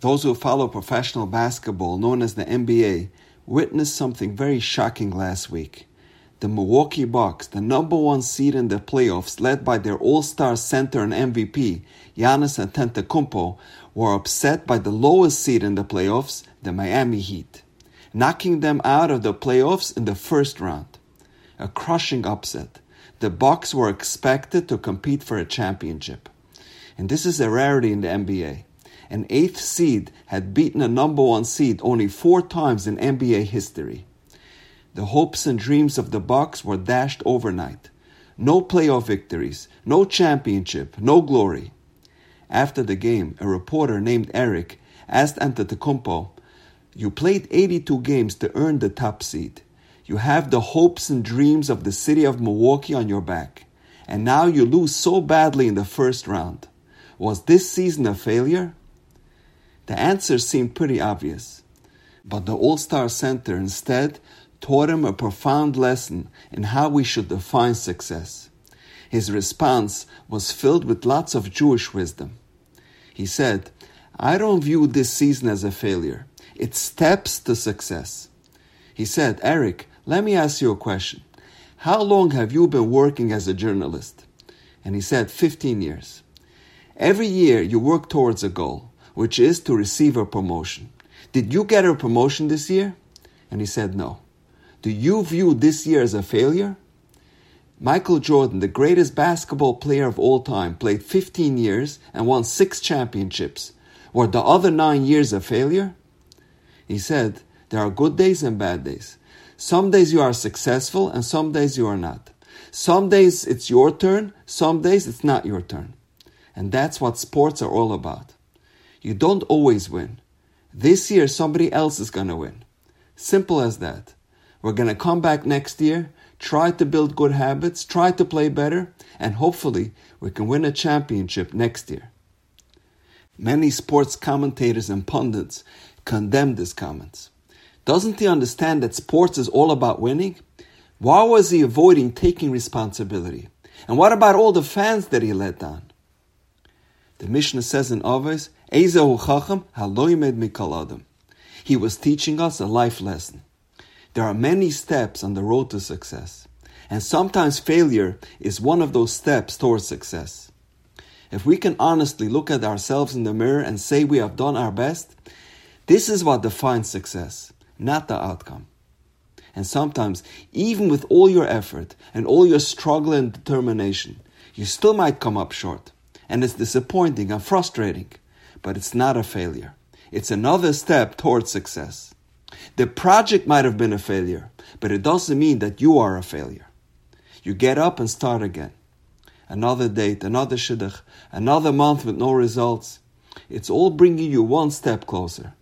Those who follow professional basketball, known as the NBA, witnessed something very shocking last week. The Milwaukee Bucks, the number one seed in the playoffs, led by their all-star center and MVP, Giannis Antetokounmpo, were upset by the lowest seed in the playoffs, the Miami Heat, knocking them out of the playoffs in the first round. A crushing upset. The Bucks were expected to compete for a championship. And this is a rarity in the NBA. An eighth seed had beaten a number one seed only four times in NBA history. The hopes and dreams of the Bucks were dashed overnight. No playoff victories, no championship, no glory. After the game, a reporter named Eric asked Antetokounmpo, "You played 82 games to earn the top seed. You have the hopes and dreams of the city of Milwaukee on your back, and now you lose so badly in the first round. Was this season a failure?" The answer seemed pretty obvious, but the All Star Center instead taught him a profound lesson in how we should define success. His response was filled with lots of Jewish wisdom. He said, I don't view this season as a failure. It's steps to success. He said, Eric, let me ask you a question. How long have you been working as a journalist? And he said, 15 years. Every year you work towards a goal, which is to receive a promotion. Did you get a promotion this year? And he said, no. Do you view this year as a failure? Michael Jordan, the greatest basketball player of all time, played 15 years and won six championships. Were the other nine years a failure? He said, There are good days and bad days. Some days you are successful and some days you are not. Some days it's your turn, some days it's not your turn. And that's what sports are all about. You don't always win. This year somebody else is going to win. Simple as that. We're going to come back next year try to build good habits, try to play better, and hopefully we can win a championship next year. Many sports commentators and pundits condemn these comments. Doesn't he understand that sports is all about winning? Why was he avoiding taking responsibility? And what about all the fans that he let down? The Mishnah says in Avos, He was teaching us a life lesson. There are many steps on the road to success, and sometimes failure is one of those steps towards success. If we can honestly look at ourselves in the mirror and say we have done our best, this is what defines success, not the outcome. And sometimes, even with all your effort and all your struggle and determination, you still might come up short. And it's disappointing and frustrating, but it's not a failure. It's another step towards success. The project might have been a failure, but it doesn't mean that you are a failure. You get up and start again. Another date, another shidduch, another month with no results. It's all bringing you one step closer.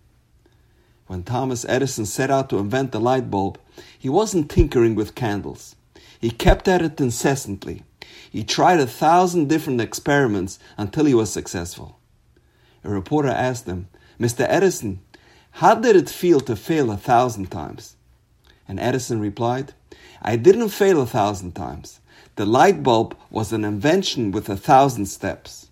When Thomas Edison set out to invent the light bulb, he wasn't tinkering with candles. He kept at it incessantly. He tried a thousand different experiments until he was successful. A reporter asked him, Mr. Edison, how did it feel to fail a thousand times? And Edison replied, I didn't fail a thousand times. The light bulb was an invention with a thousand steps.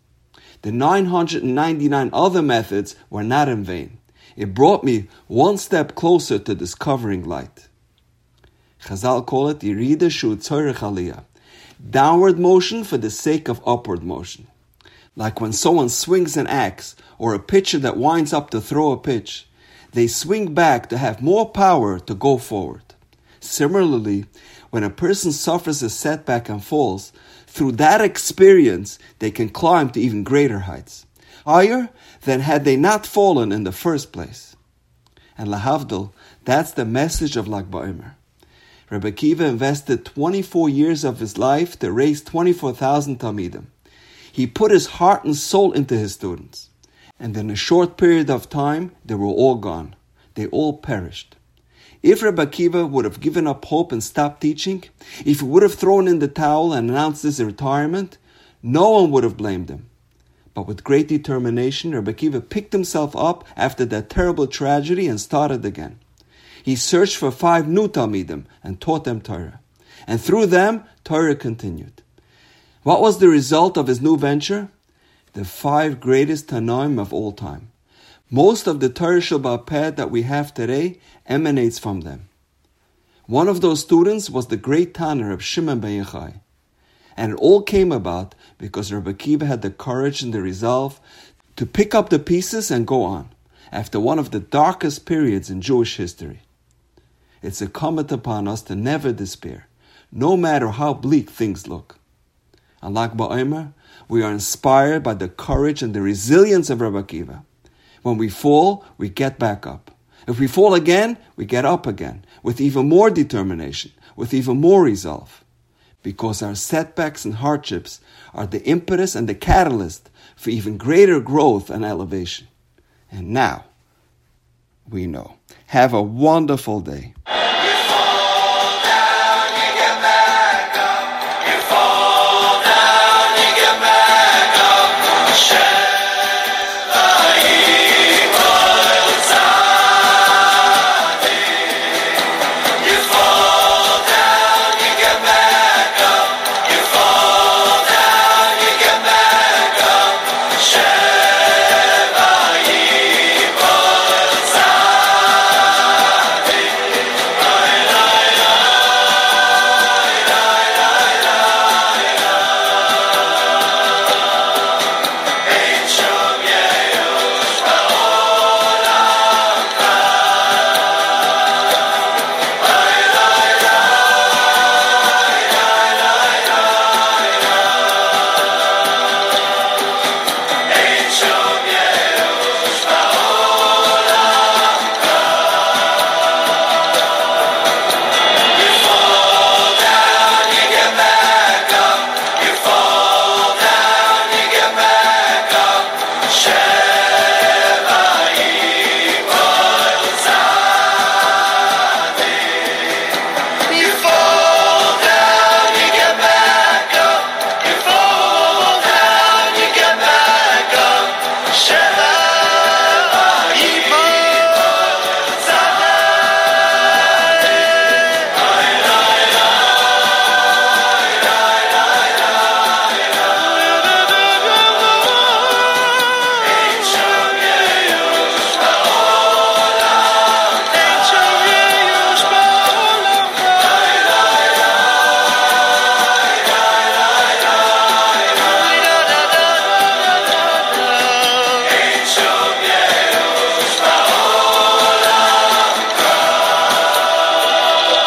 The 999 other methods were not in vain. It brought me one step closer to discovering light. Chazal call it Yerida Shu Aliyah. Downward motion for the sake of upward motion. Like when someone swings an axe or a pitcher that winds up to throw a pitch they swing back to have more power to go forward. Similarly, when a person suffers a setback and falls, through that experience, they can climb to even greater heights, higher than had they not fallen in the first place. And Lahavdil, that's the message of Lag BaOmer. Rebbe Akiva invested 24 years of his life to raise 24,000 Talmidim. He put his heart and soul into his students and in a short period of time, they were all gone. They all perished. If Rebbe Akiva would have given up hope and stopped teaching, if he would have thrown in the towel and announced his retirement, no one would have blamed him. But with great determination, Rebbe Akiva picked himself up after that terrible tragedy and started again. He searched for five new Talmidim and taught them Torah. And through them, Torah continued. What was the result of his new venture? the five greatest Tannaim of all time. Most of the Torah Shabbat that we have today emanates from them. One of those students was the great Tanna of Shimon Ben Yochai. And it all came about because Rabbi Akiva had the courage and the resolve to pick up the pieces and go on after one of the darkest periods in Jewish history. It's incumbent upon us to never despair, no matter how bleak things look. Lag BaOmer, we are inspired by the courage and the resilience of Rabbi Akiva. When we fall, we get back up. If we fall again, we get up again with even more determination, with even more resolve. Because our setbacks and hardships are the impetus and the catalyst for even greater growth and elevation. And now, we know. Have a wonderful day.